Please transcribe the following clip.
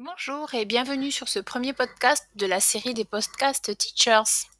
Bonjour et bienvenue sur ce premier podcast de la série des podcasts Teachers.